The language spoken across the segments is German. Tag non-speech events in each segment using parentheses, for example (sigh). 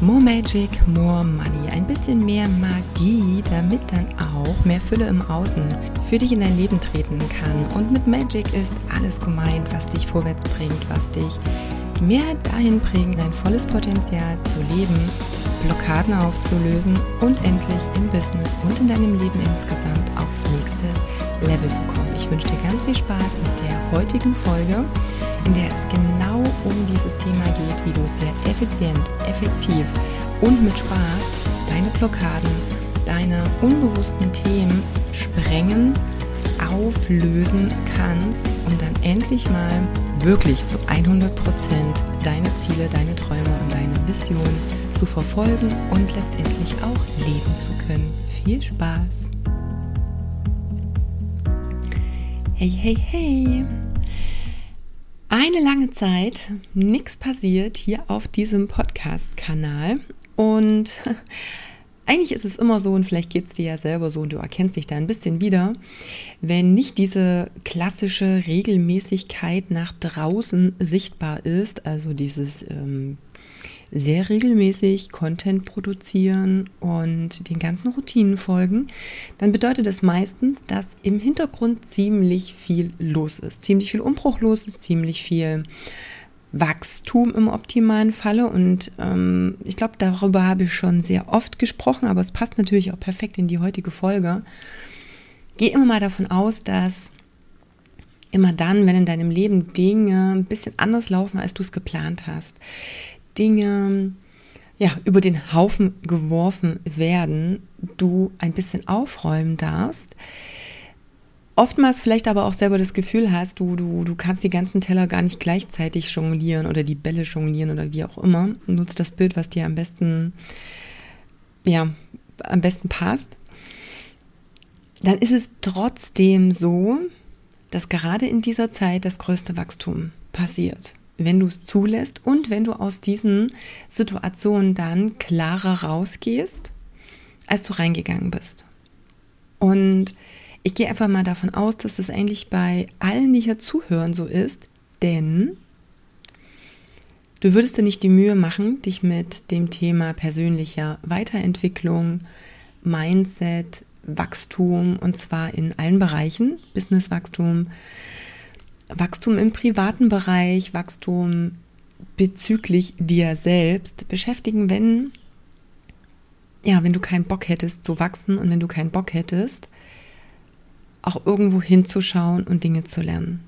More Magic, More Money. Ein bisschen mehr Magie, damit dann auch mehr Fülle im Außen für dich in dein Leben treten kann. Und mit Magic ist alles gemeint, was dich vorwärts bringt, was dich mehr dahin bringt, dein volles Potenzial zu leben, Blockaden aufzulösen und endlich im Business und in deinem Leben insgesamt aufs nächste Level zu kommen. Ich wünsche dir ganz viel Spaß mit der heutigen Folge in der es genau um dieses Thema geht, wie du sehr effizient, effektiv und mit Spaß deine Blockaden, deine unbewussten Themen sprengen, auflösen kannst und dann endlich mal wirklich zu 100% deine Ziele, deine Träume und deine Vision zu verfolgen und letztendlich auch leben zu können. Viel Spaß! Hey, hey, hey! Eine lange Zeit nichts passiert hier auf diesem Podcast-Kanal. Und (laughs) eigentlich ist es immer so, und vielleicht geht es dir ja selber so, und du erkennst dich da ein bisschen wieder, wenn nicht diese klassische Regelmäßigkeit nach draußen sichtbar ist, also dieses ähm, sehr regelmäßig Content produzieren und den ganzen Routinen folgen, dann bedeutet das meistens, dass im Hintergrund ziemlich viel los ist, ziemlich viel Umbruch los ist, ziemlich viel Wachstum im optimalen Falle. Und ähm, ich glaube, darüber habe ich schon sehr oft gesprochen, aber es passt natürlich auch perfekt in die heutige Folge. Geh immer mal davon aus, dass immer dann, wenn in deinem Leben Dinge ein bisschen anders laufen, als du es geplant hast, Dinge ja, über den Haufen geworfen werden, du ein bisschen aufräumen darfst. Oftmals vielleicht aber auch selber das Gefühl hast, du, du, du kannst die ganzen Teller gar nicht gleichzeitig jonglieren oder die Bälle jonglieren oder wie auch immer. Nutzt das Bild, was dir am besten, ja, am besten passt. Dann ist es trotzdem so, dass gerade in dieser Zeit das größte Wachstum passiert wenn du es zulässt und wenn du aus diesen Situationen dann klarer rausgehst, als du reingegangen bist. Und ich gehe einfach mal davon aus, dass das eigentlich bei allen, die hier zuhören, so ist, denn du würdest dir nicht die Mühe machen, dich mit dem Thema persönlicher Weiterentwicklung, Mindset, Wachstum und zwar in allen Bereichen, Businesswachstum, Wachstum im privaten Bereich, Wachstum bezüglich dir selbst beschäftigen, wenn ja, wenn du keinen Bock hättest zu wachsen und wenn du keinen Bock hättest, auch irgendwo hinzuschauen und Dinge zu lernen.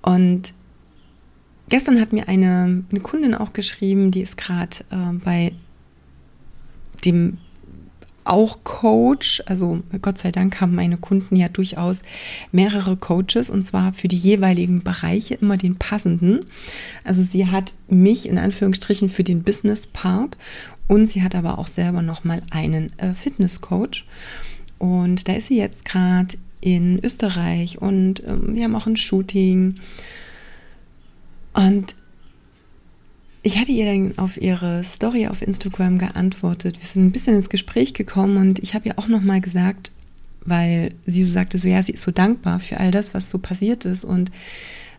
Und gestern hat mir eine, eine Kundin auch geschrieben, die ist gerade äh, bei dem auch Coach. Also Gott sei Dank haben meine Kunden ja durchaus mehrere Coaches und zwar für die jeweiligen Bereiche immer den passenden. Also sie hat mich in Anführungsstrichen für den Business Part und sie hat aber auch selber noch mal einen äh, Fitness Coach. Und da ist sie jetzt gerade in Österreich und ähm, wir haben auch ein Shooting. Und ich hatte ihr dann auf ihre Story auf Instagram geantwortet. Wir sind ein bisschen ins Gespräch gekommen und ich habe ihr auch nochmal gesagt, weil sie so sagte, so ja, sie ist so dankbar für all das, was so passiert ist und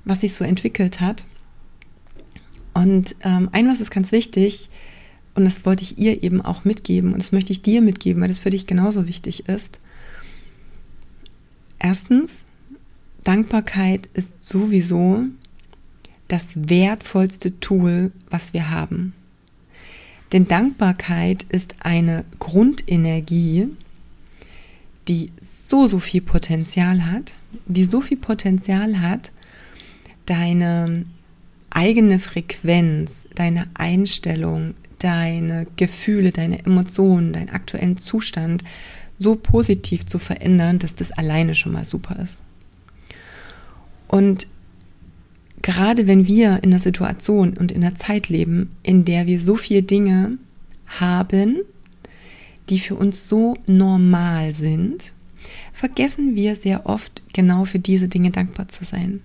was sich so entwickelt hat. Und ähm, ein was ist ganz wichtig, und das wollte ich ihr eben auch mitgeben und das möchte ich dir mitgeben, weil das für dich genauso wichtig ist. Erstens, Dankbarkeit ist sowieso das wertvollste Tool, was wir haben. Denn Dankbarkeit ist eine Grundenergie, die so, so viel Potenzial hat, die so viel Potenzial hat, deine eigene Frequenz, deine Einstellung, deine Gefühle, deine Emotionen, deinen aktuellen Zustand so positiv zu verändern, dass das alleine schon mal super ist. Und gerade wenn wir in einer Situation und in einer Zeit leben, in der wir so viele Dinge haben, die für uns so normal sind, vergessen wir sehr oft genau für diese Dinge dankbar zu sein.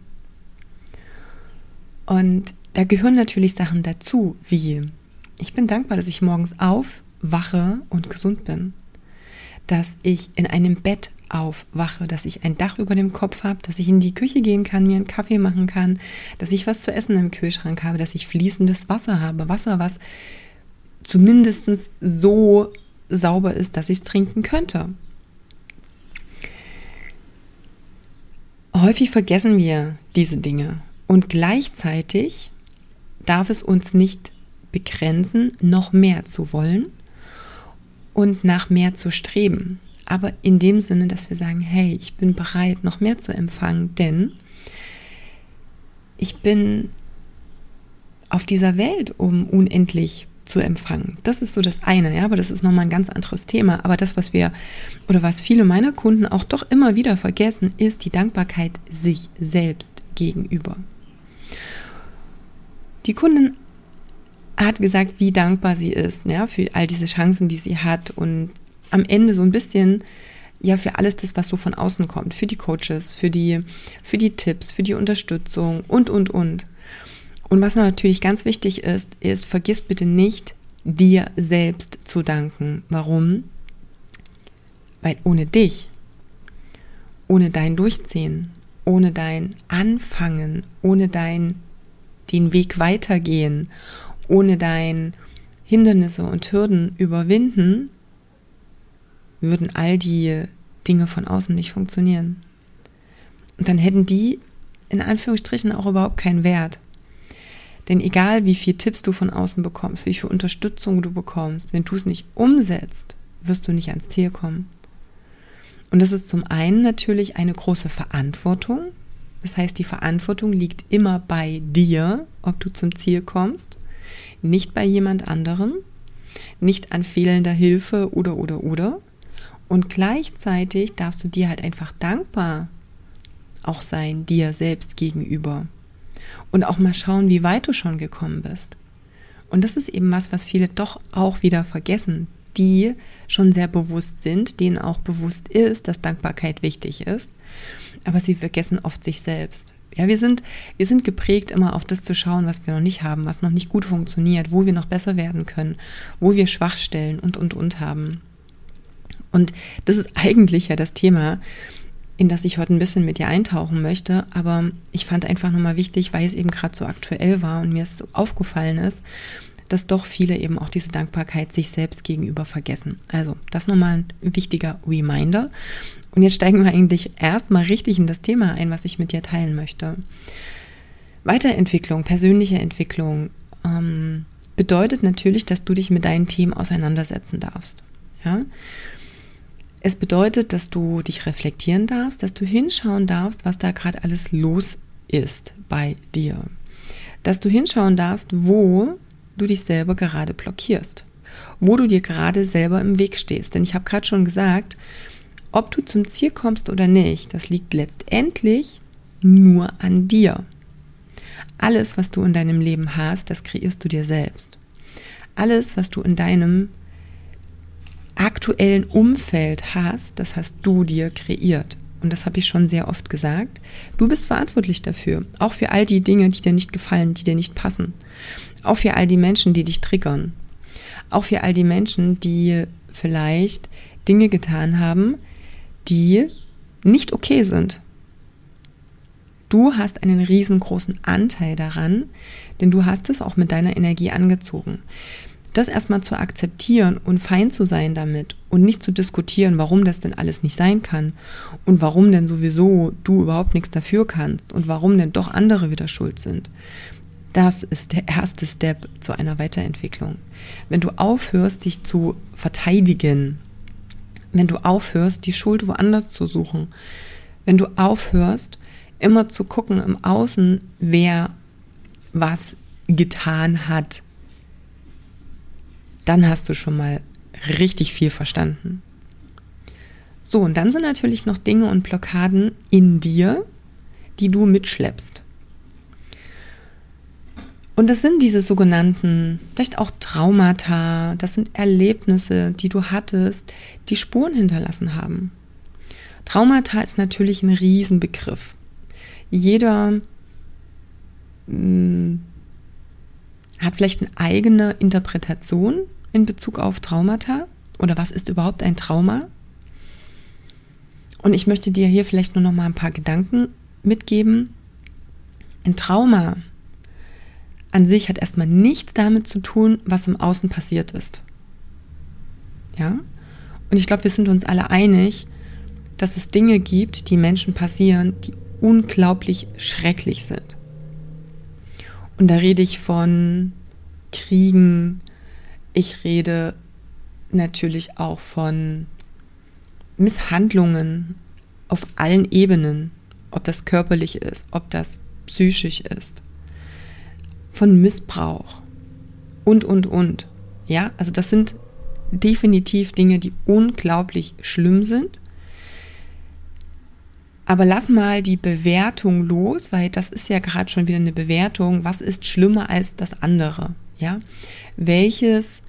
Und da gehören natürlich Sachen dazu, wie ich bin dankbar, dass ich morgens aufwache und gesund bin, dass ich in einem Bett aufwache, dass ich ein Dach über dem Kopf habe, dass ich in die Küche gehen kann, mir einen Kaffee machen kann, dass ich was zu essen im Kühlschrank habe, dass ich fließendes Wasser habe, Wasser, was zumindest so sauber ist, dass ich es trinken könnte. Häufig vergessen wir diese Dinge und gleichzeitig darf es uns nicht begrenzen, noch mehr zu wollen und nach mehr zu streben. Aber in dem Sinne, dass wir sagen, hey, ich bin bereit, noch mehr zu empfangen, denn ich bin auf dieser Welt, um unendlich zu empfangen. Das ist so das eine, ja, aber das ist nochmal ein ganz anderes Thema. Aber das, was wir oder was viele meiner Kunden auch doch immer wieder vergessen, ist die Dankbarkeit sich selbst gegenüber. Die Kundin hat gesagt, wie dankbar sie ist ja, für all diese Chancen, die sie hat und am Ende so ein bisschen ja für alles das, was so von außen kommt, für die Coaches, für die, für die Tipps, für die Unterstützung und, und, und. Und was natürlich ganz wichtig ist, ist, vergiss bitte nicht, dir selbst zu danken. Warum? Weil ohne dich, ohne dein Durchziehen, ohne dein Anfangen, ohne dein den Weg weitergehen, ohne dein Hindernisse und Hürden überwinden, würden all die Dinge von außen nicht funktionieren. Und dann hätten die in Anführungsstrichen auch überhaupt keinen Wert. Denn egal wie viel Tipps du von außen bekommst, wie viel Unterstützung du bekommst, wenn du es nicht umsetzt, wirst du nicht ans Ziel kommen. Und das ist zum einen natürlich eine große Verantwortung. Das heißt, die Verantwortung liegt immer bei dir, ob du zum Ziel kommst, nicht bei jemand anderem, nicht an fehlender Hilfe oder oder oder. Und gleichzeitig darfst du dir halt einfach dankbar auch sein, dir selbst gegenüber und auch mal schauen, wie weit du schon gekommen bist. Und das ist eben was, was viele doch auch wieder vergessen, die schon sehr bewusst sind, denen auch bewusst ist, dass Dankbarkeit wichtig ist, aber sie vergessen oft sich selbst. Ja, wir sind, wir sind geprägt, immer auf das zu schauen, was wir noch nicht haben, was noch nicht gut funktioniert, wo wir noch besser werden können, wo wir Schwachstellen und, und, und haben. Und das ist eigentlich ja das Thema, in das ich heute ein bisschen mit dir eintauchen möchte. Aber ich fand einfach nochmal wichtig, weil es eben gerade so aktuell war und mir es so aufgefallen ist, dass doch viele eben auch diese Dankbarkeit sich selbst gegenüber vergessen. Also das nochmal ein wichtiger Reminder. Und jetzt steigen wir eigentlich erstmal richtig in das Thema ein, was ich mit dir teilen möchte. Weiterentwicklung, persönliche Entwicklung ähm, bedeutet natürlich, dass du dich mit deinen Themen auseinandersetzen darfst. Ja? Es bedeutet, dass du dich reflektieren darfst, dass du hinschauen darfst, was da gerade alles los ist bei dir. Dass du hinschauen darfst, wo du dich selber gerade blockierst, wo du dir gerade selber im Weg stehst. Denn ich habe gerade schon gesagt, ob du zum Ziel kommst oder nicht, das liegt letztendlich nur an dir. Alles, was du in deinem Leben hast, das kreierst du dir selbst. Alles, was du in deinem aktuellen Umfeld hast, das hast du dir kreiert. Und das habe ich schon sehr oft gesagt. Du bist verantwortlich dafür. Auch für all die Dinge, die dir nicht gefallen, die dir nicht passen. Auch für all die Menschen, die dich triggern. Auch für all die Menschen, die vielleicht Dinge getan haben, die nicht okay sind. Du hast einen riesengroßen Anteil daran, denn du hast es auch mit deiner Energie angezogen das erstmal zu akzeptieren und fein zu sein damit und nicht zu diskutieren, warum das denn alles nicht sein kann und warum denn sowieso du überhaupt nichts dafür kannst und warum denn doch andere wieder schuld sind. Das ist der erste Step zu einer Weiterentwicklung. Wenn du aufhörst, dich zu verteidigen, wenn du aufhörst, die Schuld woanders zu suchen, wenn du aufhörst, immer zu gucken im Außen, wer was getan hat, dann hast du schon mal richtig viel verstanden. So, und dann sind natürlich noch Dinge und Blockaden in dir, die du mitschleppst. Und das sind diese sogenannten, vielleicht auch Traumata, das sind Erlebnisse, die du hattest, die Spuren hinterlassen haben. Traumata ist natürlich ein Riesenbegriff. Jeder mh, mm, hat vielleicht eine eigene Interpretation in Bezug auf Traumata oder was ist überhaupt ein Trauma? Und ich möchte dir hier vielleicht nur noch mal ein paar Gedanken mitgeben. Ein Trauma an sich hat erstmal nichts damit zu tun, was im Außen passiert ist. Ja? Und ich glaube, wir sind uns alle einig, dass es Dinge gibt, die Menschen passieren, die unglaublich schrecklich sind. Und da rede ich von Kriegen, ich rede natürlich auch von Misshandlungen auf allen Ebenen, ob das körperlich ist, ob das psychisch ist, von Missbrauch und, und, und. Ja, also das sind definitiv Dinge, die unglaublich schlimm sind. Aber lass mal die Bewertung los, weil das ist ja gerade schon wieder eine Bewertung. Was ist schlimmer als das andere? Ja, welches,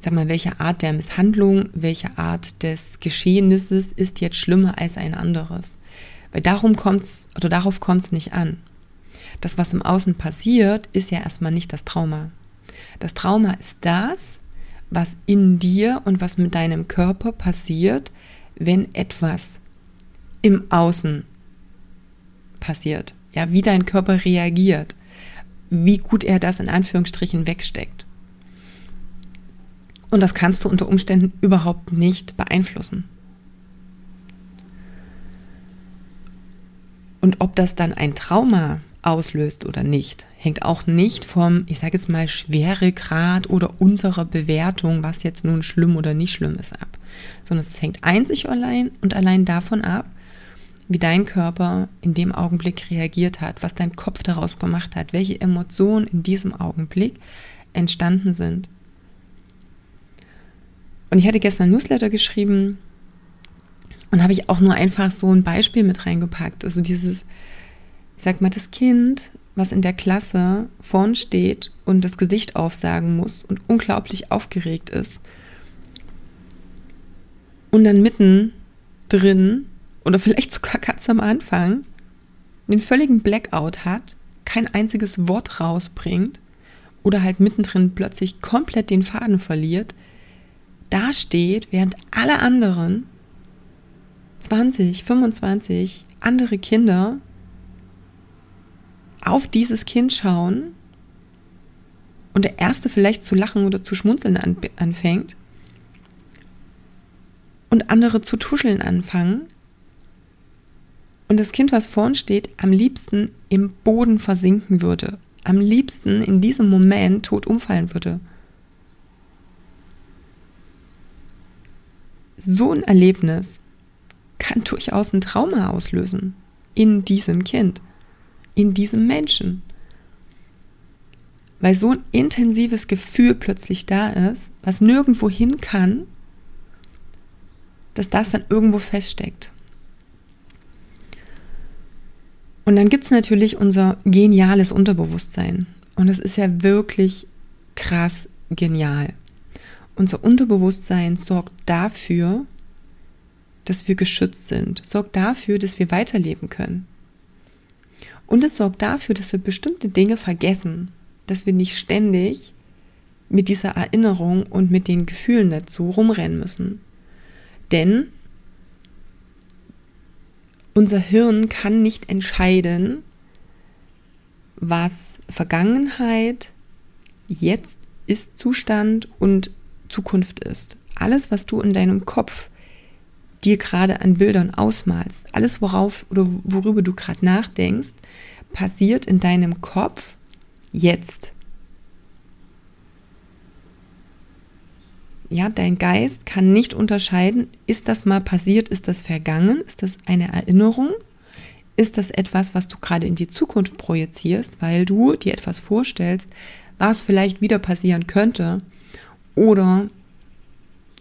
sag mal, welche Art der Misshandlung, welche Art des Geschehnisses ist jetzt schlimmer als ein anderes? Weil darum kommt's oder darauf kommt es nicht an. Das, was im Außen passiert, ist ja erstmal nicht das Trauma. Das Trauma ist das, was in dir und was mit deinem Körper passiert, wenn etwas im Außen passiert. Ja, wie dein Körper reagiert, wie gut er das in Anführungsstrichen wegsteckt. Und das kannst du unter Umständen überhaupt nicht beeinflussen. Und ob das dann ein Trauma auslöst oder nicht, hängt auch nicht vom, ich sage jetzt mal, Schweregrad oder unserer Bewertung, was jetzt nun schlimm oder nicht schlimm ist, ab. Sondern es hängt einzig allein und allein davon ab, wie dein Körper in dem Augenblick reagiert hat, was dein Kopf daraus gemacht hat, welche Emotionen in diesem Augenblick entstanden sind. Und ich hatte gestern ein Newsletter geschrieben und habe ich auch nur einfach so ein Beispiel mit reingepackt. Also dieses, ich sag mal, das Kind, was in der Klasse vorn steht und das Gesicht aufsagen muss und unglaublich aufgeregt ist. Und dann mitten drin oder vielleicht sogar (laughs) ganz am Anfang den völligen Blackout hat, kein einziges Wort rausbringt oder halt mittendrin plötzlich komplett den Faden verliert, da steht, während alle anderen 20, 25 andere Kinder auf dieses Kind schauen und der erste vielleicht zu lachen oder zu schmunzeln anfängt und andere zu tuscheln anfangen und das Kind, was vorn steht, am liebsten im Boden versinken würde, am liebsten in diesem Moment tot umfallen würde. So ein Erlebnis kann durchaus ein Trauma auslösen in diesem Kind in diesem Menschen. Weil so ein intensives Gefühl plötzlich da ist, was nirgendwo hin kann, dass das dann irgendwo feststeckt. Und dann gibt es natürlich unser geniales Unterbewusstsein. Und das ist ja wirklich krass genial. Unser Unterbewusstsein sorgt dafür, dass wir geschützt sind, sorgt dafür, dass wir weiterleben können. Und es sorgt dafür, dass wir bestimmte Dinge vergessen, dass wir nicht ständig mit dieser Erinnerung und mit den Gefühlen dazu rumrennen müssen. Denn unser Hirn kann nicht entscheiden, was Vergangenheit, jetzt ist Zustand und Zukunft ist. Alles, was du in deinem Kopf dir gerade an Bildern ausmalst, alles worauf oder worüber du gerade nachdenkst, passiert in deinem Kopf jetzt. Ja, dein Geist kann nicht unterscheiden, ist das mal passiert, ist das vergangen, ist das eine Erinnerung, ist das etwas, was du gerade in die Zukunft projizierst, weil du dir etwas vorstellst, was vielleicht wieder passieren könnte oder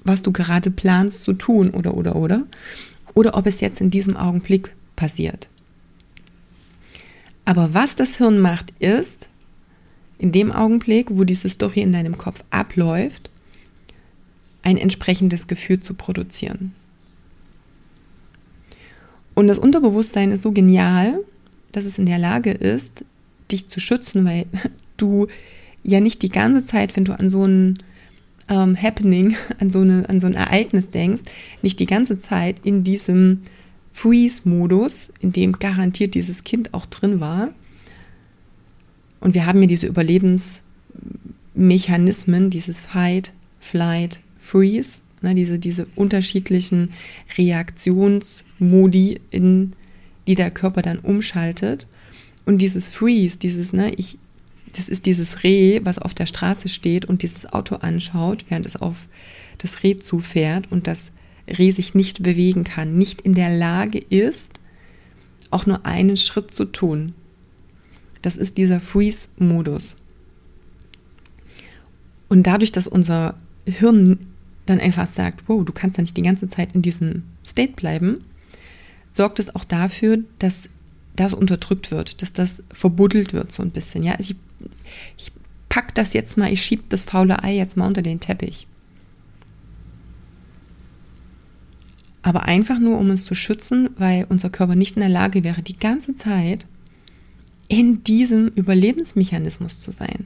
was du gerade planst zu tun oder oder oder oder ob es jetzt in diesem Augenblick passiert. Aber was das Hirn macht, ist, in dem Augenblick, wo diese Story in deinem Kopf abläuft, ein entsprechendes Gefühl zu produzieren. Und das Unterbewusstsein ist so genial, dass es in der Lage ist, dich zu schützen, weil (laughs) du ja nicht die ganze Zeit, wenn du an so ein ähm, Happening, (laughs) an so, eine, an so ein Ereignis denkst, nicht die ganze Zeit in diesem Freeze-Modus, in dem garantiert dieses Kind auch drin war. Und wir haben hier diese Überlebensmechanismen, dieses Fight, Flight, Freeze, ne, diese, diese unterschiedlichen Reaktionsmodi, in die der Körper dann umschaltet. Und dieses Freeze, dieses, ne, ich, das ist dieses Reh, was auf der Straße steht und dieses Auto anschaut, während es auf das Reh zufährt und das Reh sich nicht bewegen kann, nicht in der Lage ist, auch nur einen Schritt zu tun. Das ist dieser Freeze-Modus. Und dadurch, dass unser Hirn dann einfach sagt, wow, du kannst ja nicht die ganze Zeit in diesem State bleiben, sorgt es auch dafür, dass das unterdrückt wird, dass das verbuddelt wird so ein bisschen. Ja, also ich, ich pack das jetzt mal, ich schiebe das faule Ei jetzt mal unter den Teppich. Aber einfach nur, um uns zu schützen, weil unser Körper nicht in der Lage wäre, die ganze Zeit in diesem Überlebensmechanismus zu sein.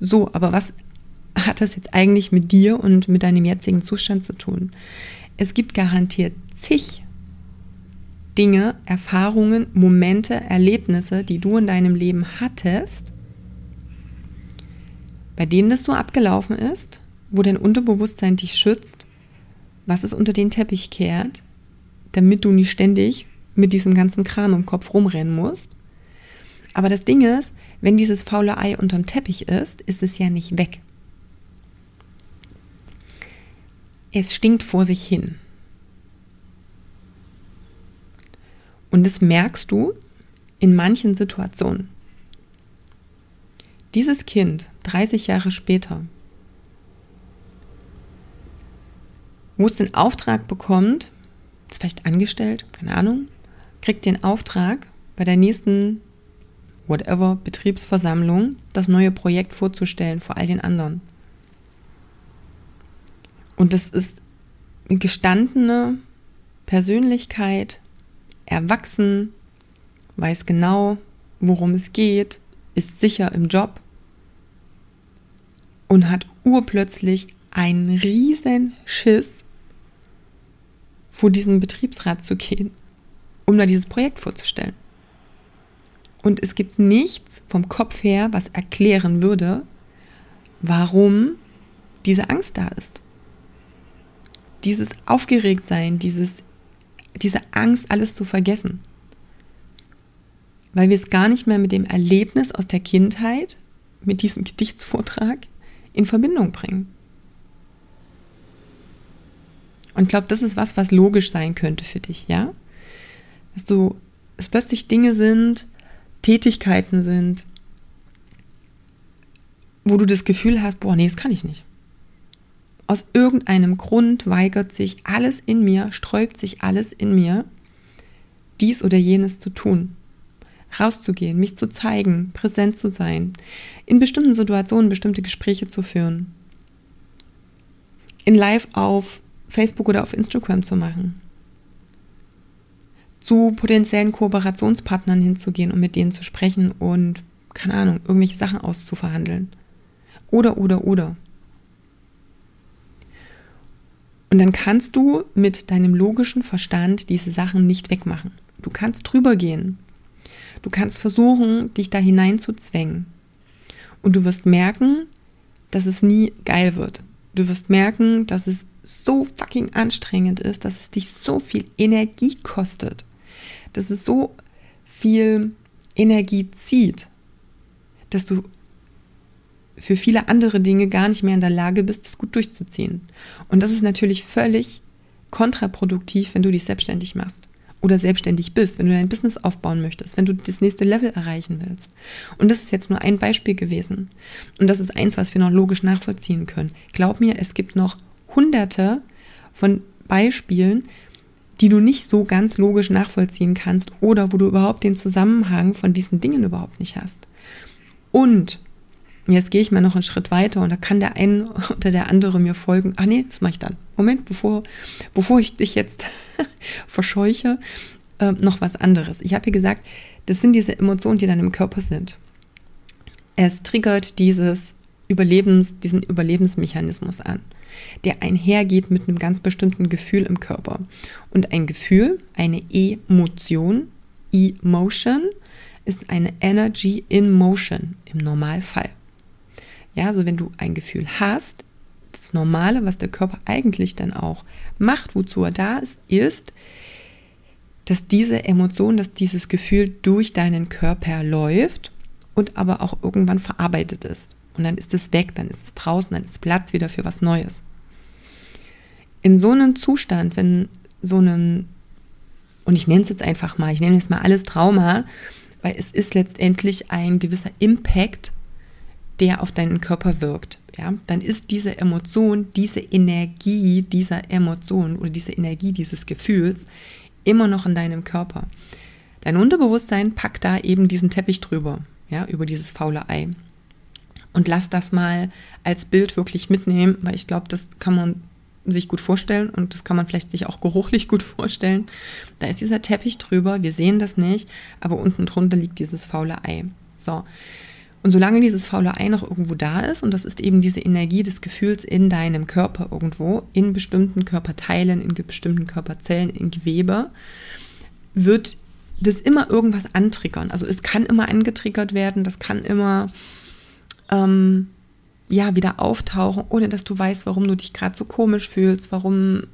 So, aber was hat das jetzt eigentlich mit dir und mit deinem jetzigen Zustand zu tun? Es gibt garantiert zig Dinge, Erfahrungen, Momente, Erlebnisse, die du in deinem Leben hattest, bei denen das so abgelaufen ist, wo dein Unterbewusstsein dich schützt, was es unter den Teppich kehrt, damit du nicht ständig mit diesem ganzen Kram im Kopf rumrennen musst. Aber das Ding ist, wenn dieses faule Ei unterm Teppich ist, ist es ja nicht weg. Es stinkt vor sich hin. Und das merkst du in manchen Situationen. Dieses Kind, 30 Jahre später, wo es den Auftrag bekommt, ist vielleicht angestellt, keine Ahnung, kriegt den Auftrag, bei der nächsten, whatever, Betriebsversammlung das neue Projekt vorzustellen vor all den anderen. Und das ist eine gestandene Persönlichkeit, erwachsen, weiß genau, worum es geht, ist sicher im Job und hat urplötzlich einen riesen Schiss, vor diesen Betriebsrat zu gehen, um da dieses Projekt vorzustellen. Und es gibt nichts vom Kopf her, was erklären würde, warum diese Angst da ist. Dieses Aufgeregtsein, dieses, diese Angst, alles zu vergessen. Weil wir es gar nicht mehr mit dem Erlebnis aus der Kindheit, mit diesem Gedichtsvortrag in Verbindung bringen. Und ich glaube, das ist was, was logisch sein könnte für dich, ja? Dass du, es plötzlich Dinge sind, Tätigkeiten sind, wo du das Gefühl hast, boah, nee, das kann ich nicht. Aus irgendeinem Grund weigert sich alles in mir, sträubt sich alles in mir, dies oder jenes zu tun. Rauszugehen, mich zu zeigen, präsent zu sein, in bestimmten Situationen bestimmte Gespräche zu führen. In Live auf Facebook oder auf Instagram zu machen. Zu potenziellen Kooperationspartnern hinzugehen und mit denen zu sprechen und, keine Ahnung, irgendwelche Sachen auszuverhandeln. Oder, oder, oder. Und dann kannst du mit deinem logischen Verstand diese Sachen nicht wegmachen. Du kannst drüber gehen. Du kannst versuchen, dich da hineinzuzwängen. Und du wirst merken, dass es nie geil wird. Du wirst merken, dass es so fucking anstrengend ist, dass es dich so viel Energie kostet, dass es so viel Energie zieht, dass du für viele andere Dinge gar nicht mehr in der Lage bist, das gut durchzuziehen. Und das ist natürlich völlig kontraproduktiv, wenn du dich selbstständig machst oder selbstständig bist, wenn du dein Business aufbauen möchtest, wenn du das nächste Level erreichen willst. Und das ist jetzt nur ein Beispiel gewesen. Und das ist eins, was wir noch logisch nachvollziehen können. Glaub mir, es gibt noch hunderte von Beispielen, die du nicht so ganz logisch nachvollziehen kannst oder wo du überhaupt den Zusammenhang von diesen Dingen überhaupt nicht hast. Und jetzt gehe ich mal noch einen Schritt weiter und da kann der eine oder der andere mir folgen. Ach nee, das mache ich dann. Moment, bevor, bevor ich dich jetzt (laughs) verscheuche, äh, noch was anderes. Ich habe hier gesagt, das sind diese Emotionen, die dann im Körper sind. Es triggert dieses Überlebens, diesen Überlebensmechanismus an, der einhergeht mit einem ganz bestimmten Gefühl im Körper. Und ein Gefühl, eine Emotion, Emotion, ist eine Energy in Motion im Normalfall. Ja, also wenn du ein Gefühl hast, das Normale, was der Körper eigentlich dann auch macht, wozu er da ist, ist, dass diese Emotion, dass dieses Gefühl durch deinen Körper läuft und aber auch irgendwann verarbeitet ist. Und dann ist es weg, dann ist es draußen, dann ist Platz wieder für was Neues. In so einem Zustand, wenn so einem, und ich nenne es jetzt einfach mal, ich nenne es mal alles Trauma, weil es ist letztendlich ein gewisser Impact, der auf deinen Körper wirkt. Ja, dann ist diese Emotion, diese Energie dieser Emotion oder diese Energie dieses Gefühls immer noch in deinem Körper. Dein Unterbewusstsein packt da eben diesen Teppich drüber, ja, über dieses faule Ei. Und lass das mal als Bild wirklich mitnehmen, weil ich glaube, das kann man sich gut vorstellen und das kann man vielleicht sich auch geruchlich gut vorstellen. Da ist dieser Teppich drüber, wir sehen das nicht, aber unten drunter liegt dieses faule Ei. So. Und solange dieses faule Ei noch irgendwo da ist, und das ist eben diese Energie des Gefühls in deinem Körper irgendwo, in bestimmten Körperteilen, in bestimmten Körperzellen, in Gewebe, wird das immer irgendwas antriggern. Also es kann immer angetriggert werden, das kann immer ähm, ja, wieder auftauchen, ohne dass du weißt, warum du dich gerade so komisch fühlst, warum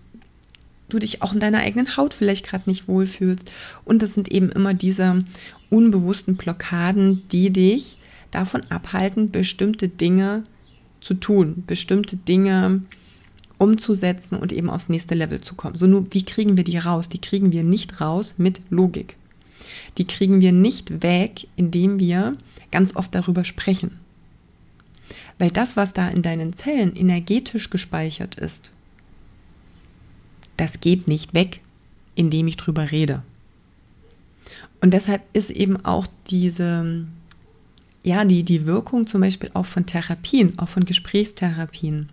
du dich auch in deiner eigenen Haut vielleicht gerade nicht wohlfühlst. Und das sind eben immer diese unbewussten Blockaden, die dich davon abhalten, bestimmte Dinge zu tun, bestimmte Dinge umzusetzen und eben aufs nächste Level zu kommen. So nur, wie kriegen wir die raus? Die kriegen wir nicht raus mit Logik. Die kriegen wir nicht weg, indem wir ganz oft darüber sprechen. Weil das, was da in deinen Zellen energetisch gespeichert ist, das geht nicht weg, indem ich drüber rede. Und deshalb ist eben auch diese, ja, die, die Wirkung zum Beispiel auch von Therapien, auch von Gesprächstherapien,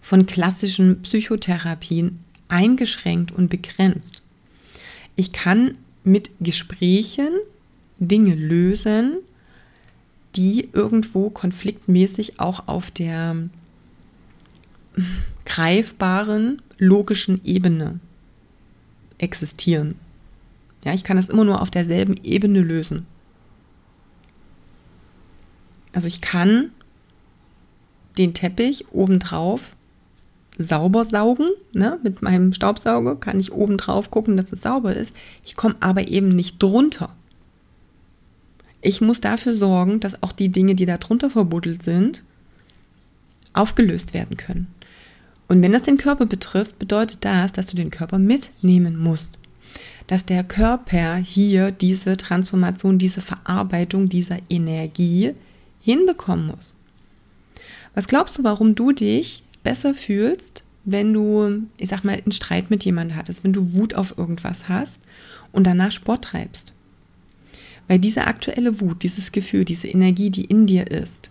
von klassischen Psychotherapien eingeschränkt und begrenzt. Ich kann mit Gesprächen Dinge lösen, die irgendwo konfliktmäßig auch auf der greifbaren, logischen Ebene existieren. Ja, ich kann das immer nur auf derselben Ebene lösen. Also ich kann den Teppich obendrauf sauber saugen, ne? mit meinem Staubsauger kann ich obendrauf gucken, dass es sauber ist. Ich komme aber eben nicht drunter. Ich muss dafür sorgen, dass auch die Dinge, die da drunter verbuddelt sind, aufgelöst werden können. Und wenn das den Körper betrifft, bedeutet das, dass du den Körper mitnehmen musst. Dass der Körper hier diese Transformation, diese Verarbeitung dieser Energie hinbekommen muss. Was glaubst du, warum du dich besser fühlst, wenn du, ich sag mal, einen Streit mit jemandem hattest, wenn du Wut auf irgendwas hast und danach Sport treibst? Weil diese aktuelle Wut, dieses Gefühl, diese Energie, die in dir ist,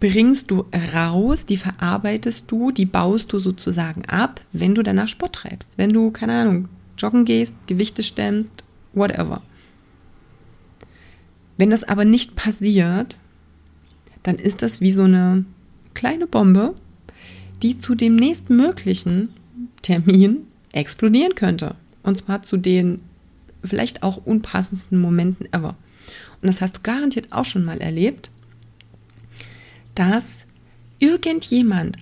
bringst du raus, die verarbeitest du, die baust du sozusagen ab, wenn du danach Sport treibst. Wenn du, keine Ahnung, joggen gehst, Gewichte stemmst, whatever. Wenn das aber nicht passiert, dann ist das wie so eine kleine Bombe, die zu dem nächstmöglichen Termin explodieren könnte. Und zwar zu den vielleicht auch unpassendsten Momenten ever. Und das hast du garantiert auch schon mal erlebt, dass irgendjemand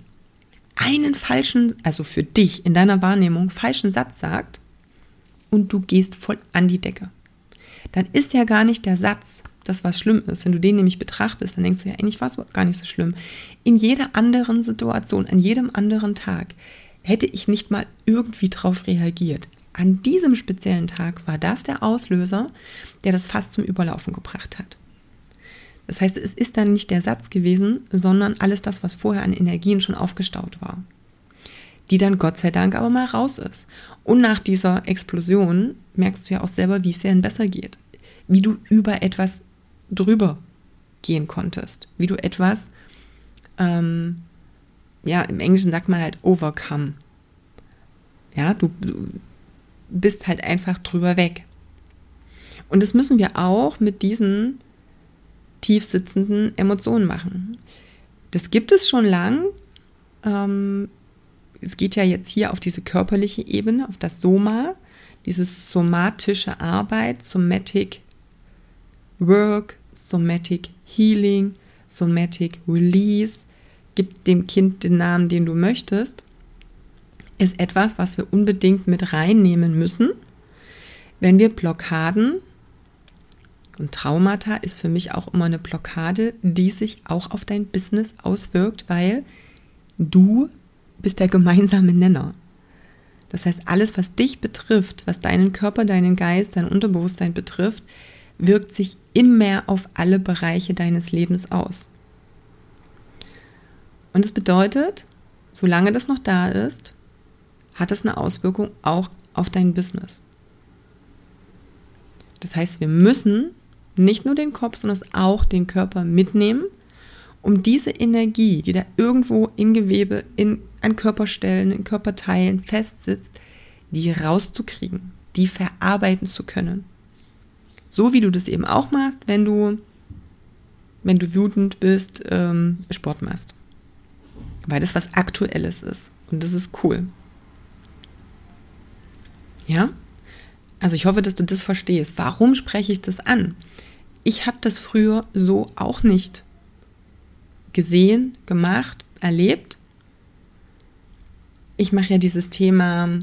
einen falschen, also für dich in deiner Wahrnehmung, falschen Satz sagt und du gehst voll an die Decke. Dann ist ja gar nicht der Satz das, was schlimm ist. Wenn du den nämlich betrachtest, dann denkst du ja, eigentlich war es gar nicht so schlimm. In jeder anderen Situation, an jedem anderen Tag hätte ich nicht mal irgendwie drauf reagiert an diesem speziellen Tag war das der Auslöser, der das fast zum Überlaufen gebracht hat. Das heißt, es ist dann nicht der Satz gewesen, sondern alles das, was vorher an Energien schon aufgestaut war. Die dann Gott sei Dank aber mal raus ist. Und nach dieser Explosion merkst du ja auch selber, wie es dir denn besser geht. Wie du über etwas drüber gehen konntest. Wie du etwas, ähm, ja, im Englischen sagt man halt overcome. Ja, du, du bist halt einfach drüber weg. Und das müssen wir auch mit diesen tief sitzenden Emotionen machen. Das gibt es schon lang. Ähm, es geht ja jetzt hier auf diese körperliche Ebene, auf das Soma, diese somatische Arbeit, Somatic Work, Somatic Healing, Somatic Release. Gib dem Kind den Namen, den du möchtest, ist etwas, was wir unbedingt mit reinnehmen müssen, wenn wir Blockaden und Traumata ist für mich auch immer eine Blockade, die sich auch auf dein Business auswirkt, weil du bist der gemeinsame Nenner. Das heißt, alles, was dich betrifft, was deinen Körper, deinen Geist, dein Unterbewusstsein betrifft, wirkt sich immer auf alle Bereiche deines Lebens aus. Und es bedeutet, solange das noch da ist, hat es eine Auswirkung auch auf dein Business. Das heißt, wir müssen nicht nur den Kopf, sondern auch den Körper mitnehmen, um diese Energie, die da irgendwo in Gewebe, in, an Körperstellen, in Körperteilen festsitzt, die rauszukriegen, die verarbeiten zu können. So wie du das eben auch machst, wenn du, wenn du wütend bist, ähm, Sport machst. Weil das was Aktuelles ist. Und das ist cool. Ja? Also ich hoffe, dass du das verstehst. Warum spreche ich das an? Ich habe das früher so auch nicht gesehen, gemacht, erlebt. Ich mache ja dieses Thema,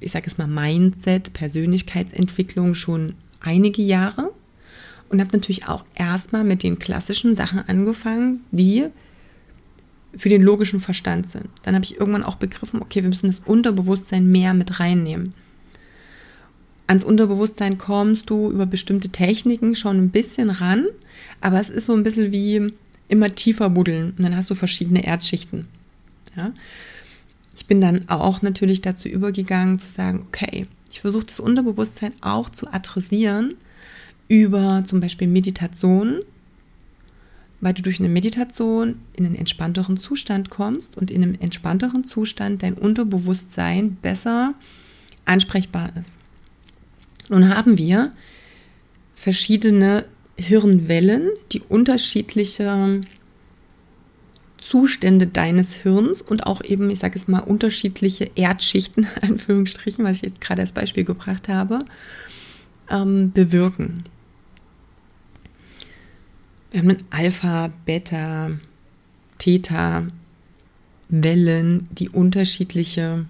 ich sage es mal, Mindset, Persönlichkeitsentwicklung schon einige Jahre und habe natürlich auch erstmal mit den klassischen Sachen angefangen, die für den logischen Verstand sind. Dann habe ich irgendwann auch begriffen, okay, wir müssen das Unterbewusstsein mehr mit reinnehmen ans Unterbewusstsein kommst du über bestimmte Techniken schon ein bisschen ran, aber es ist so ein bisschen wie immer tiefer buddeln und dann hast du verschiedene Erdschichten. Ja? Ich bin dann auch natürlich dazu übergegangen zu sagen, okay, ich versuche das Unterbewusstsein auch zu adressieren über zum Beispiel Meditation, weil du durch eine Meditation in einen entspannteren Zustand kommst und in einem entspannteren Zustand dein Unterbewusstsein besser ansprechbar ist. Nun haben wir verschiedene Hirnwellen, die unterschiedliche Zustände deines Hirns und auch eben, ich sage es mal, unterschiedliche Erdschichten, (laughs) Anführungsstrichen, was ich jetzt gerade als Beispiel gebracht habe, ähm, bewirken. Wir haben Alpha, Beta, Theta, Wellen, die unterschiedliche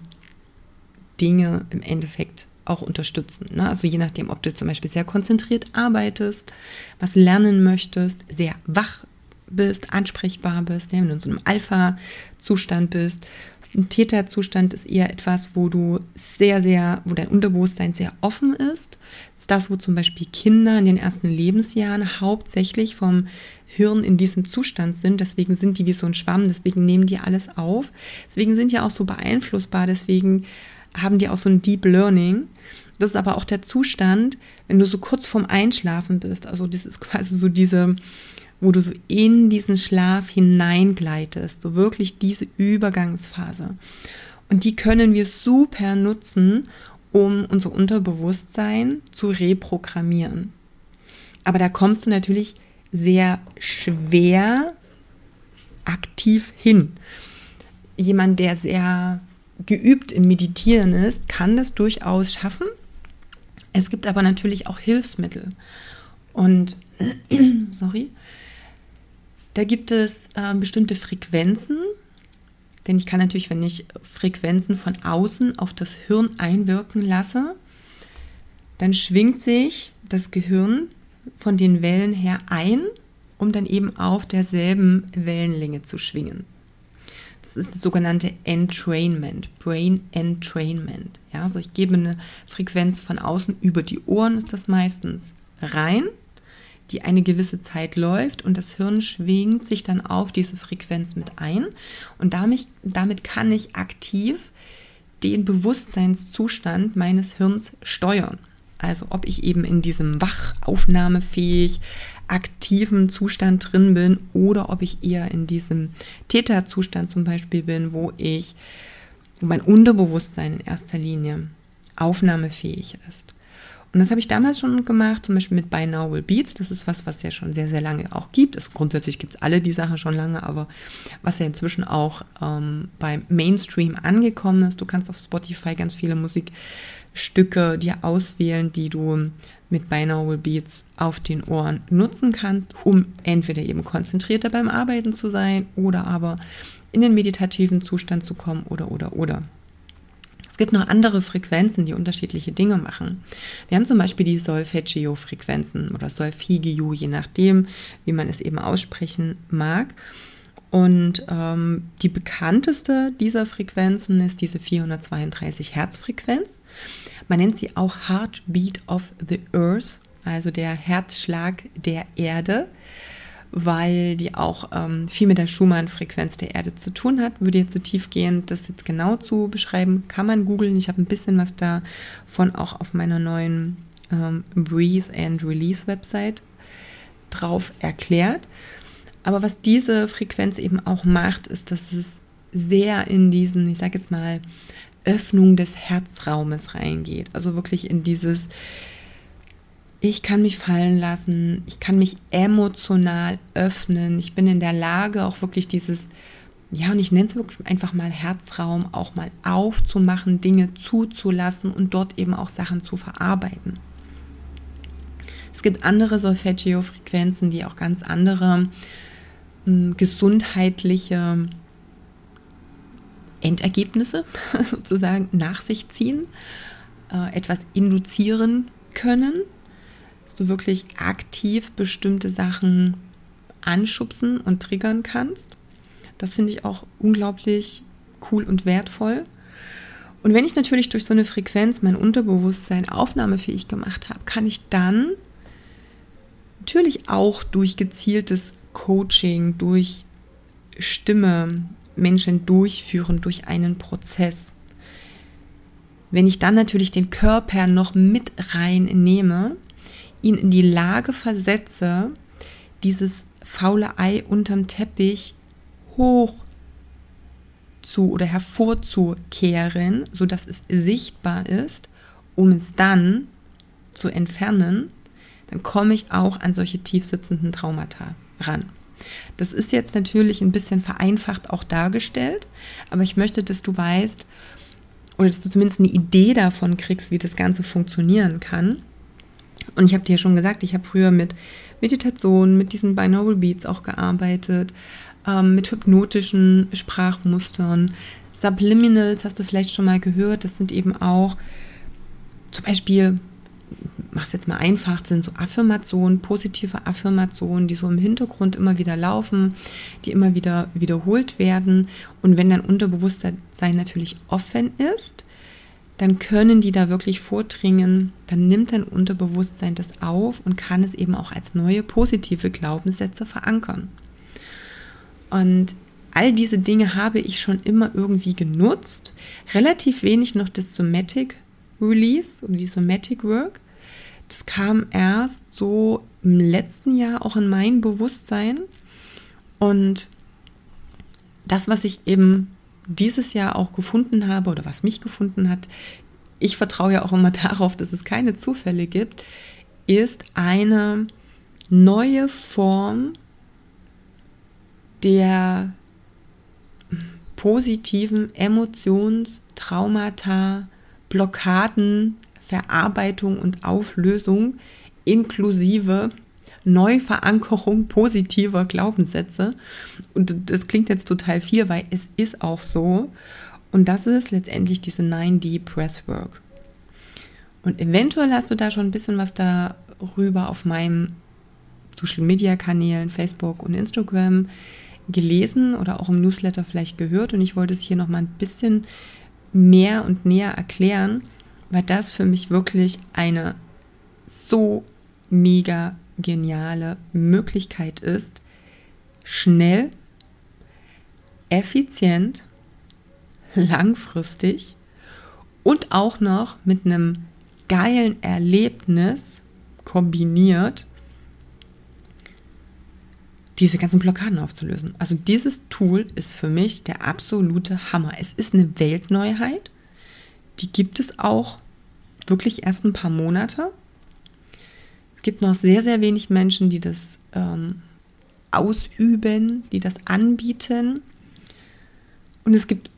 Dinge im Endeffekt auch unterstützen. Ne? Also je nachdem, ob du zum Beispiel sehr konzentriert arbeitest, was lernen möchtest, sehr wach bist, ansprechbar bist, wenn du in so einem Alpha-Zustand bist. Ein Theta-Zustand ist eher etwas, wo du sehr, sehr, wo dein Unterbewusstsein sehr offen ist. Das ist das, wo zum Beispiel Kinder in den ersten Lebensjahren hauptsächlich vom Hirn in diesem Zustand sind. Deswegen sind die wie so ein Schwamm, deswegen nehmen die alles auf. Deswegen sind die auch so beeinflussbar, deswegen haben die auch so ein Deep Learning. Das ist aber auch der Zustand, wenn du so kurz vorm Einschlafen bist. Also das ist quasi so diese, wo du so in diesen Schlaf hineingleitest, so wirklich diese Übergangsphase. Und die können wir super nutzen, um unser Unterbewusstsein zu reprogrammieren. Aber da kommst du natürlich sehr schwer aktiv hin. Jemand, der sehr geübt im Meditieren ist, kann das durchaus schaffen. Es gibt aber natürlich auch Hilfsmittel. Und, (clears throat) sorry, da gibt es äh, bestimmte Frequenzen, denn ich kann natürlich, wenn ich Frequenzen von außen auf das Hirn einwirken lasse, dann schwingt sich das Gehirn von den Wellen her ein, um dann eben auf derselben Wellenlänge zu schwingen. Das ist das sogenannte Entrainment, Brain Entrainment. Ja, also ich gebe eine Frequenz von außen über die Ohren, ist das meistens rein, die eine gewisse Zeit läuft und das Hirn schwingt sich dann auf diese Frequenz mit ein. Und damit, damit kann ich aktiv den Bewusstseinszustand meines Hirns steuern. Also ob ich eben in diesem wachaufnahmefähig aktiven Zustand drin bin oder ob ich eher in diesem Täterzustand zum Beispiel bin, wo ich, wo mein Unterbewusstsein in erster Linie aufnahmefähig ist. Und das habe ich damals schon gemacht, zum Beispiel mit Binaural Beats. Das ist was, was ja schon sehr, sehr lange auch gibt. Also grundsätzlich gibt es alle die Sachen schon lange, aber was ja inzwischen auch ähm, beim Mainstream angekommen ist. Du kannst auf Spotify ganz viele Musikstücke dir auswählen, die du mit Binaural Beats auf den Ohren nutzen kannst, um entweder eben konzentrierter beim Arbeiten zu sein oder aber in den meditativen Zustand zu kommen oder oder oder. Es gibt noch andere Frequenzen, die unterschiedliche Dinge machen. Wir haben zum Beispiel die Solfeggio-Frequenzen oder Solfigio, je nachdem, wie man es eben aussprechen mag. Und ähm, die bekannteste dieser Frequenzen ist diese 432 Hertz Frequenz. Man nennt sie auch Heartbeat of the Earth, also der Herzschlag der Erde weil die auch ähm, viel mit der Schumann-Frequenz der Erde zu tun hat. Würde jetzt zu so tief gehen, das jetzt genau zu beschreiben, kann man googeln. Ich habe ein bisschen was davon auch auf meiner neuen ähm, Breathe and Release Website drauf erklärt. Aber was diese Frequenz eben auch macht, ist, dass es sehr in diesen, ich sage jetzt mal, Öffnung des Herzraumes reingeht. Also wirklich in dieses, ich kann mich fallen lassen, ich kann mich emotional öffnen, ich bin in der Lage, auch wirklich dieses, ja, und ich nenne es wirklich einfach mal Herzraum, auch mal aufzumachen, Dinge zuzulassen und dort eben auch Sachen zu verarbeiten. Es gibt andere Solfeggio-Frequenzen, die auch ganz andere mh, hm, gesundheitliche Endergebnisse (laughs) sozusagen nach sich ziehen, äh, etwas induzieren können dass du wirklich aktiv bestimmte Sachen anschubsen und triggern kannst. Das finde ich auch unglaublich cool und wertvoll. Und wenn ich natürlich durch so eine Frequenz mein Unterbewusstsein aufnahmefähig gemacht habe, kann ich dann natürlich auch durch gezieltes Coaching, durch Stimme Menschen durchführen, durch einen Prozess. Wenn ich dann natürlich den Körper noch mit reinnehme, ihn in die Lage versetze, dieses faule Ei unterm Teppich hoch zu oder hervorzukehren, sodass es sichtbar ist, um es dann zu entfernen, dann komme ich auch an solche tiefsitzenden Traumata ran. Das ist jetzt natürlich ein bisschen vereinfacht auch dargestellt, aber ich möchte, dass du weißt oder dass du zumindest eine Idee davon kriegst, wie das Ganze funktionieren kann. Und ich habe dir ja schon gesagt, ich habe früher mit Meditation, mit diesen Binaural Beats auch gearbeitet, ähm, mit hypnotischen Sprachmustern. Subliminals hast du vielleicht schon mal gehört. Das sind eben auch zum Beispiel, mach es jetzt mal einfach, sind so Affirmationen, positive Affirmationen, die so im Hintergrund immer wieder laufen, die immer wieder wiederholt werden. Und wenn dein Unterbewusstsein natürlich offen ist, dann können die da wirklich vordringen, dann nimmt dein Unterbewusstsein das auf und kann es eben auch als neue positive Glaubenssätze verankern. Und all diese Dinge habe ich schon immer irgendwie genutzt. Relativ wenig noch das Somatic Release oder die Somatic Work. Das kam erst so im letzten Jahr auch in mein Bewusstsein. Und das, was ich eben dieses Jahr auch gefunden habe oder was mich gefunden hat, ich vertraue ja auch immer (laughs) darauf, dass es keine Zufälle gibt, ist eine neue Form der positiven Emotions-, Traumata, Blockaden, Verarbeitung und Auflösung inklusive Neuverankerung positiver Glaubenssätze. Und das klingt jetzt total viel, weil es ist auch so. Und das ist letztendlich diese 9D Breathwork. Und eventuell hast du da schon ein bisschen was darüber auf meinen Social Media Kanälen, Facebook und Instagram gelesen oder auch im Newsletter vielleicht gehört. Und ich wollte es hier nochmal ein bisschen mehr und näher erklären, weil das für mich wirklich eine so mega geniale Möglichkeit ist, schnell, effizient, langfristig und auch noch mit einem geilen Erlebnis kombiniert, diese ganzen Blockaden aufzulösen. Also dieses Tool ist für mich der absolute Hammer. Es ist eine Weltneuheit. Die gibt es auch wirklich erst ein paar Monate Es gibt noch sehr, sehr wenig Menschen, die das ähm, ausüben, die das anbieten. Und es gibt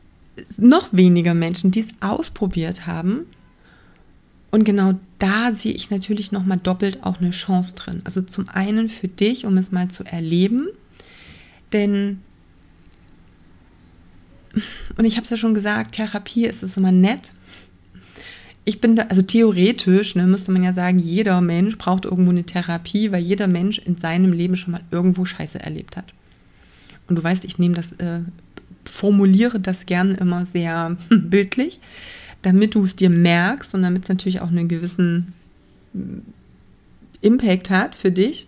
noch weniger Menschen, die es ausprobiert haben. Und genau da sehe ich natürlich noch mal doppelt auch eine Chance drin. Also zum einen für dich, um es mal zu erleben, denn und ich habe es ja schon gesagt, Therapie ist es immer nett. Ich bin da, also theoretisch, ne, müsste man ja sagen, jeder Mensch braucht irgendwo eine Therapie, weil jeder Mensch in seinem Leben schon mal irgendwo Scheiße erlebt hat. Und du weißt, ich nehme das, äh, formuliere das gern immer sehr (laughs) bildlich damit du es dir merkst und damit es natürlich auch einen gewissen mm, Impact hat für dich.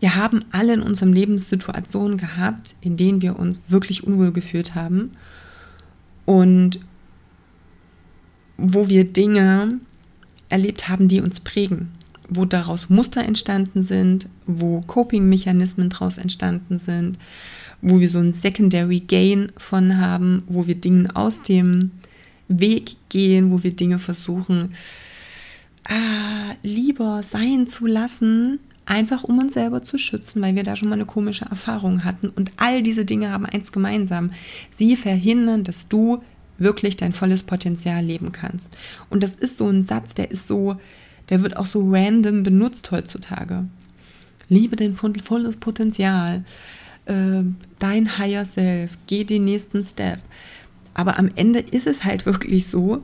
Wir haben alle in unserem Leben Situationen gehabt, in denen wir uns wirklich unwohl gefühlt haben und wo wir Dinge erlebt haben, die uns prägen, wo daraus Muster entstanden sind, wo Coping-Mechanismen daraus entstanden sind, wo wir so ein Secondary Gain von haben, wo wir Dingen aus dem Weg gehen, wo wir Dinge versuchen, ah, lieber sein zu lassen, einfach um uns selber zu schützen, weil wir da schon mal eine komische Erfahrung hatten. Und all diese Dinge haben eins gemeinsam. Sie verhindern, dass du wirklich dein volles Potenzial leben kannst. Und das ist so ein Satz, der ist so, der wird auch so random benutzt heutzutage. Liebe dein volles Potenzial äh, dein Higher Self, geh den nächsten Step. Aber am Ende ist es halt (laughs) wirklich so,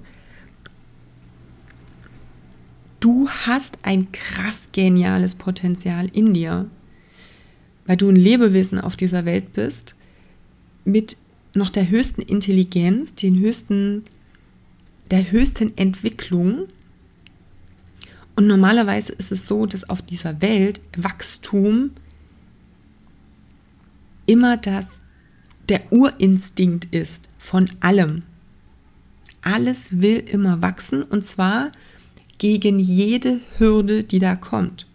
du hast ein krass geniales Potenzial in dir, weil du ein Lebewesen auf dieser Welt bist, mit noch der höchsten Intelligenz, den höchsten, der höchsten Entwicklung. Und normalerweise ist es so, dass auf dieser Welt Wachstum immer das der Urinstinkt ist von allem. Alles will immer wachsen und zwar gegen jede Hürde, die da kommt.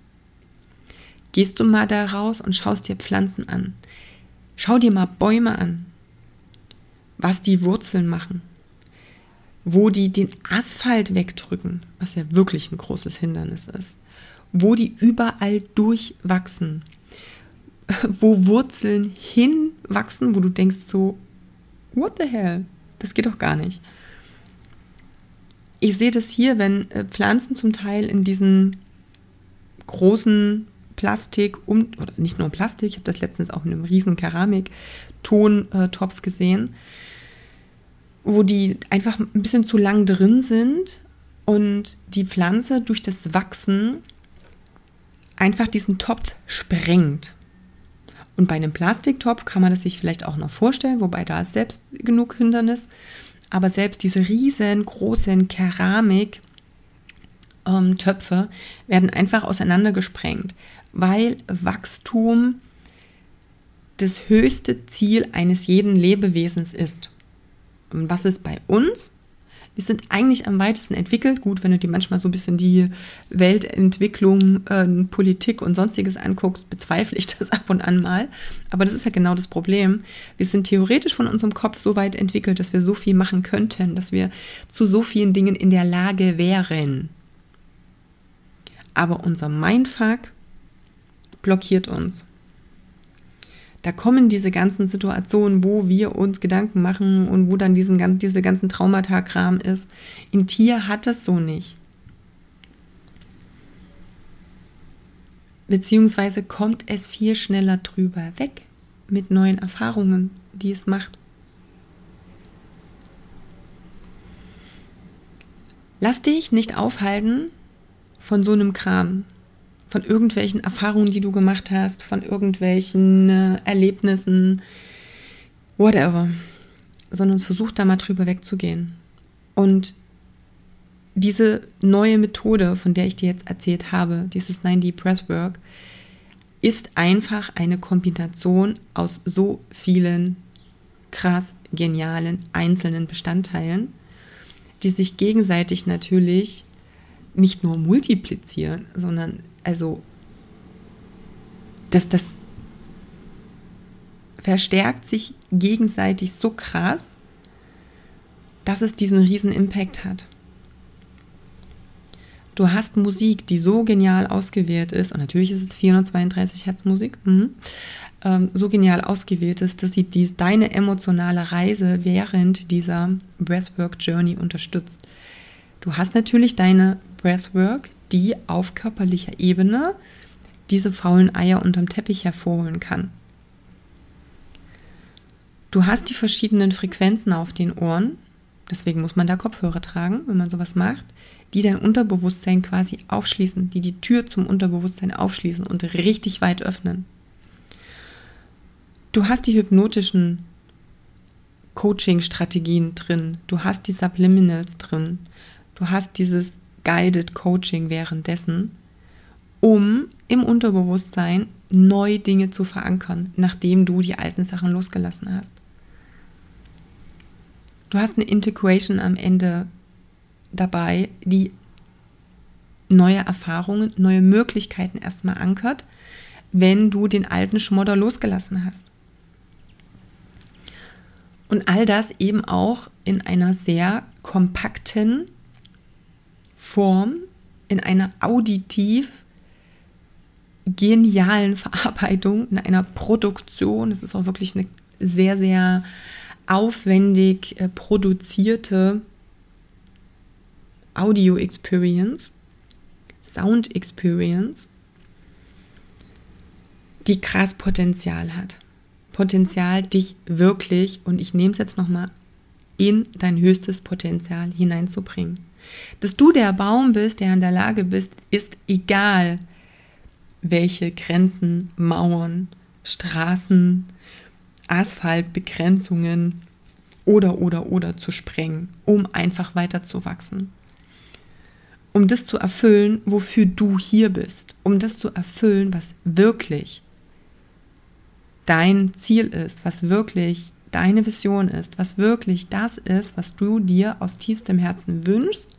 Gehst du mal da raus und schaust dir Pflanzen an. Schau dir mal Bäume an, was die Wurzeln machen, wo die den Asphalt wegdrücken, was ja wirklich ein großes Hindernis ist, wo die überall durchwachsen, (laughs) wo Wurzeln hinwachsen, wo du denkst so, what the hell? Das geht doch gar nicht. Ich sehe das hier, wenn äh, Pflanzen zum Teil in diesen großen Plastik um, oder nicht nur Plastik, ich habe das letztens auch in einem riesen Keramik-Tontopf gesehen, wo die einfach ein bisschen zu lang drin sind und die Pflanze durch das Wachsen einfach diesen Topf sprengt. Und bei einem Plastiktopf kann man das sich vielleicht auch noch vorstellen, wobei da ist selbst genug Hindernis. Aber selbst diese riesengroßen Keramiktöpfe ähm, werden einfach auseinandergesprengt, weil Wachstum das höchste Ziel eines jeden Lebewesens ist. Und was ist bei uns? die sind eigentlich am weitesten entwickelt. Gut, wenn du dir manchmal so ein bisschen die Weltentwicklung, äh, Politik und sonstiges anguckst, bezweifle ich (laughs) das ab und an mal. Aber das ist ja genau das Problem. Wir sind theoretisch von unserem Kopf so weit entwickelt, dass wir so viel machen könnten, dass wir zu so vielen Dingen in der Lage wären. Aber unser Mindfuck blockiert uns da kommen diese ganzen Situationen, wo wir uns Gedanken machen und wo dann diesen, diese ganzen Traumatakram ist. Ein Tier hat es so nicht. Beziehungsweise kommt es viel schneller drüber weg mit neuen Erfahrungen, die es macht. Lass dich nicht aufhalten von so einem Kram von irgendwelchen Erfahrungen, die du gemacht hast, von irgendwelchen äh, Erlebnissen, whatever, sondern versuch da mal drüber wegzugehen. Und diese neue Methode, von der ich dir jetzt erzählt habe, dieses 9D Presswork, ist einfach eine Kombination aus so vielen krass genialen einzelnen Bestandteilen, die sich gegenseitig natürlich nicht nur multiplizieren, sondern also das, das verstärkt sich gegenseitig so krass, dass es diesen riesen Impact hat. Du hast Musik, die so genial ausgewählt ist, und natürlich ist es 432 Hertz Musik, mhm, ähm, so genial ausgewählt ist, dass sie dies, deine emotionale Reise während dieser Breathwork Journey unterstützt. Du hast natürlich deine Breathwork, die auf körperlicher Ebene diese faulen Eier unterm Teppich hervorholen kann. Du hast die verschiedenen Frequenzen auf den Ohren, deswegen muss man da Kopfhörer tragen, wenn man sowas macht, die dein Unterbewusstsein quasi aufschließen, die die Tür zum Unterbewusstsein aufschließen und richtig weit öffnen. Du hast die hypnotischen Coaching-Strategien drin, du hast die Subliminals drin, du hast dieses Guided Coaching währenddessen, um im Unterbewusstsein neu Dinge zu verankern, nachdem du die alten Sachen losgelassen hast. Du hast eine Integration am Ende dabei, die neue Erfahrungen, neue Möglichkeiten erstmal ankert, wenn du den alten Schmodder losgelassen hast. Und all das eben auch in einer sehr kompakten Form, in einer auditiv genialen Verarbeitung, in einer Produktion. Es ist auch wirklich eine sehr, sehr aufwendig äh, produzierte Audio Experience, Sound Experience, die krass Potenzial hat. Potenzial, dich wirklich, und ich nehme es jetzt nochmal, in dein höchstes Potenzial hineinzubringen. Dass du der Baum bist, der in der Lage bist, ist egal, welche Grenzen, Mauern, Straßen, Asphaltbegrenzungen oder oder oder zu sprengen, um einfach weiterzuwachsen. Um das zu erfüllen, wofür du hier bist, um das zu erfüllen, was wirklich dein Ziel ist, was wirklich deine Vision ist, was wirklich das ist, was du dir aus tiefstem Herzen wünschst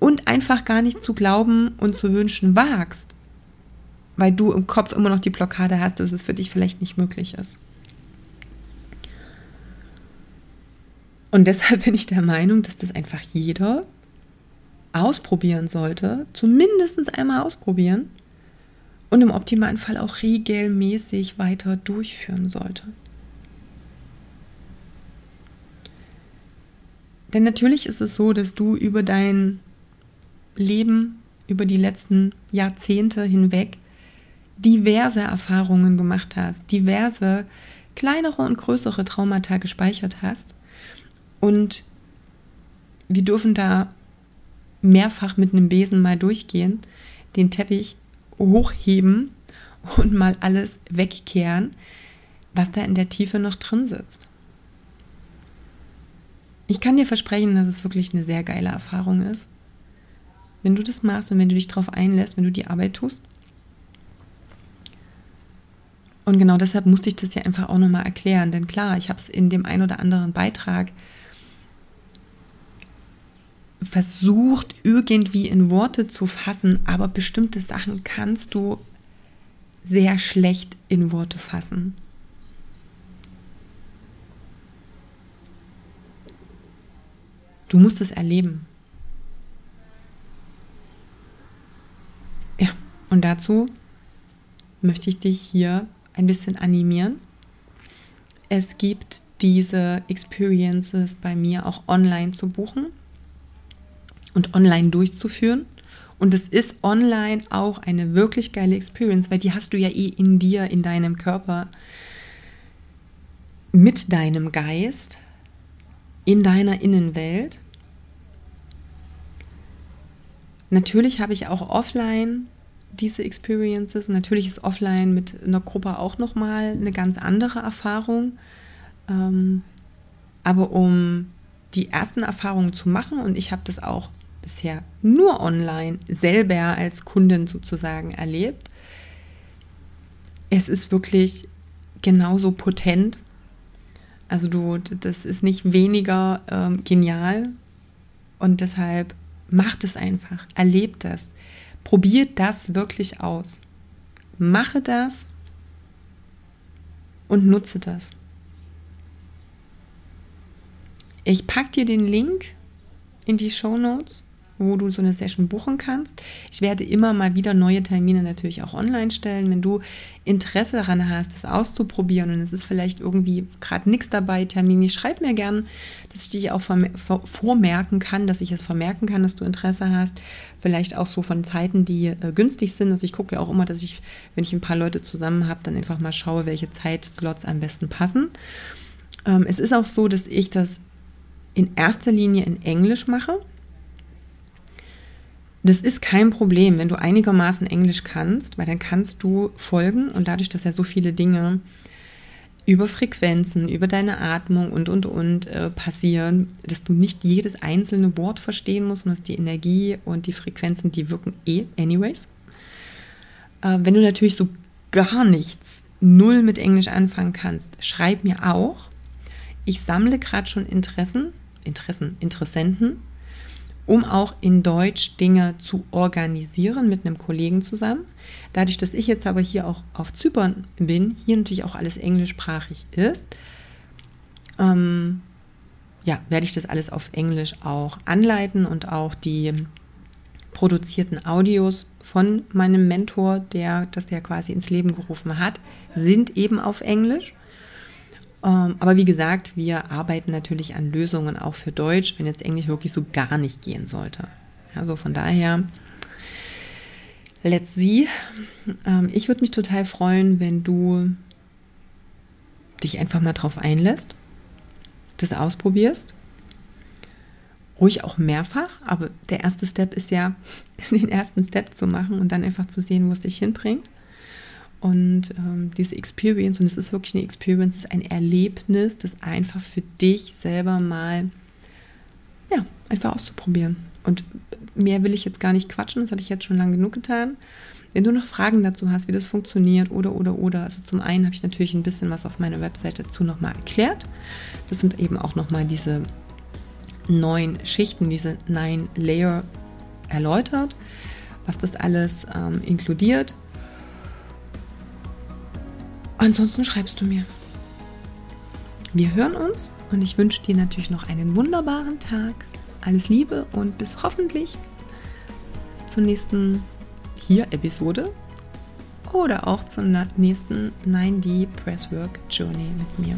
und einfach gar nicht zu glauben und zu wünschen wagst, weil du im Kopf immer noch die Blockade hast, dass es für dich vielleicht nicht möglich ist. Und deshalb bin ich der Meinung, dass das einfach jeder ausprobieren sollte, zumindest einmal ausprobieren und im optimalen Fall auch regelmäßig weiter durchführen sollte. Denn natürlich ist es so, dass du über dein Leben, über die letzten Jahrzehnte hinweg diverse Erfahrungen gemacht hast, diverse kleinere und größere Traumata gespeichert hast. Und wir dürfen da mehrfach mit einem Besen mal durchgehen, den Teppich hochheben und mal alles wegkehren, was da in der Tiefe noch drin sitzt. Ich kann dir versprechen, dass es wirklich eine sehr geile Erfahrung ist. Wenn du das machst und wenn du dich darauf einlässt, wenn du die Arbeit tust. Und genau deshalb musste ich das ja einfach auch nochmal erklären. Denn klar, ich habe es in dem ein oder anderen Beitrag versucht, irgendwie in Worte zu fassen, aber bestimmte Sachen kannst du sehr schlecht in Worte fassen. Du musst es erleben. Ja, und dazu möchte ich dich hier ein bisschen animieren. Es gibt diese Experiences bei mir auch online zu buchen und online durchzuführen. Und es ist online auch eine wirklich geile Experience, weil die hast du ja eh in dir, in deinem Körper, mit deinem Geist, in deiner Innenwelt. Natürlich habe ich auch offline diese Experiences und natürlich ist offline mit einer Gruppe auch nochmal eine ganz andere Erfahrung. Ähm, aber um die ersten Erfahrungen zu machen und ich habe das auch bisher nur online selber als Kundin sozusagen erlebt. Es ist wirklich genauso potent. Also du, das ist nicht weniger ähm, genial. Und deshalb macht es einfach, erlebt das, probiert das wirklich aus, mache das und nutze das. Ich packe dir den Link in die Show Notes wo du so eine Session buchen kannst. Ich werde immer mal wieder neue Termine natürlich auch online stellen. Wenn du Interesse daran hast, das auszuprobieren und es ist vielleicht irgendwie gerade nichts dabei, Termine, schreib mir gern, dass ich dich auch vormerken kann, dass ich es vermerken kann, dass du Interesse hast. Vielleicht auch so von Zeiten, die äh, günstig sind. Also ich gucke ja auch immer, dass ich, wenn ich ein paar Leute zusammen habe, dann einfach mal schaue, welche Zeitslots am besten passen. Ähm, es ist auch so, dass ich das in erster Linie in Englisch mache. Das ist kein Problem, wenn du einigermaßen Englisch kannst, weil dann kannst du folgen und dadurch, dass ja so viele Dinge über Frequenzen, über deine Atmung und, und, und äh, passieren, dass du nicht jedes einzelne Wort verstehen musst und dass die Energie und die Frequenzen, die wirken eh anyways. Äh, wenn du natürlich so gar nichts, null mit Englisch anfangen kannst, schreib mir auch. Ich sammle gerade schon Interessen, Interessen, Interessenten um auch in Deutsch Dinge zu organisieren mit einem Kollegen zusammen. Dadurch, dass ich jetzt aber hier auch auf Zypern bin, hier natürlich auch alles englischsprachig ist, ähm, ja, werde ich das alles auf Englisch auch anleiten und auch die produzierten Audios von meinem Mentor, der das ja quasi ins Leben gerufen hat, sind eben auf Englisch. Ähm, aber wie gesagt, wir arbeiten natürlich an Lösungen auch für Deutsch, wenn jetzt Englisch wirklich so gar nicht gehen sollte. Also von daher, let's see. Ähm, ich würde mich total freuen, wenn du dich einfach mal drauf einlässt, das ausprobierst. Ruhig auch mehrfach, aber der erste Step ist ja, (laughs) den ersten Step zu machen und dann einfach zu sehen, wo es dich hinbringt. Und ähm, diese Experience, und es ist wirklich eine Experience, ist ein Erlebnis, das einfach für dich selber mal, ja, einfach auszuprobieren. Und mehr will ich jetzt gar nicht quatschen, das habe ich jetzt schon lange genug getan. Wenn du noch Fragen dazu hast, wie das funktioniert oder, oder, oder, also zum einen habe ich natürlich ein bisschen was auf meiner Webseite dazu nochmal erklärt. Das sind eben auch nochmal diese neun Schichten, diese Nine Layer erläutert, was das alles ähm, inkludiert Ansonsten schreibst du mir. Wir hören uns und ich wünsche dir natürlich noch einen wunderbaren Tag. Alles Liebe und bis hoffentlich zur nächsten hier Episode oder auch zur nächsten 9D Presswork Journey mit mir.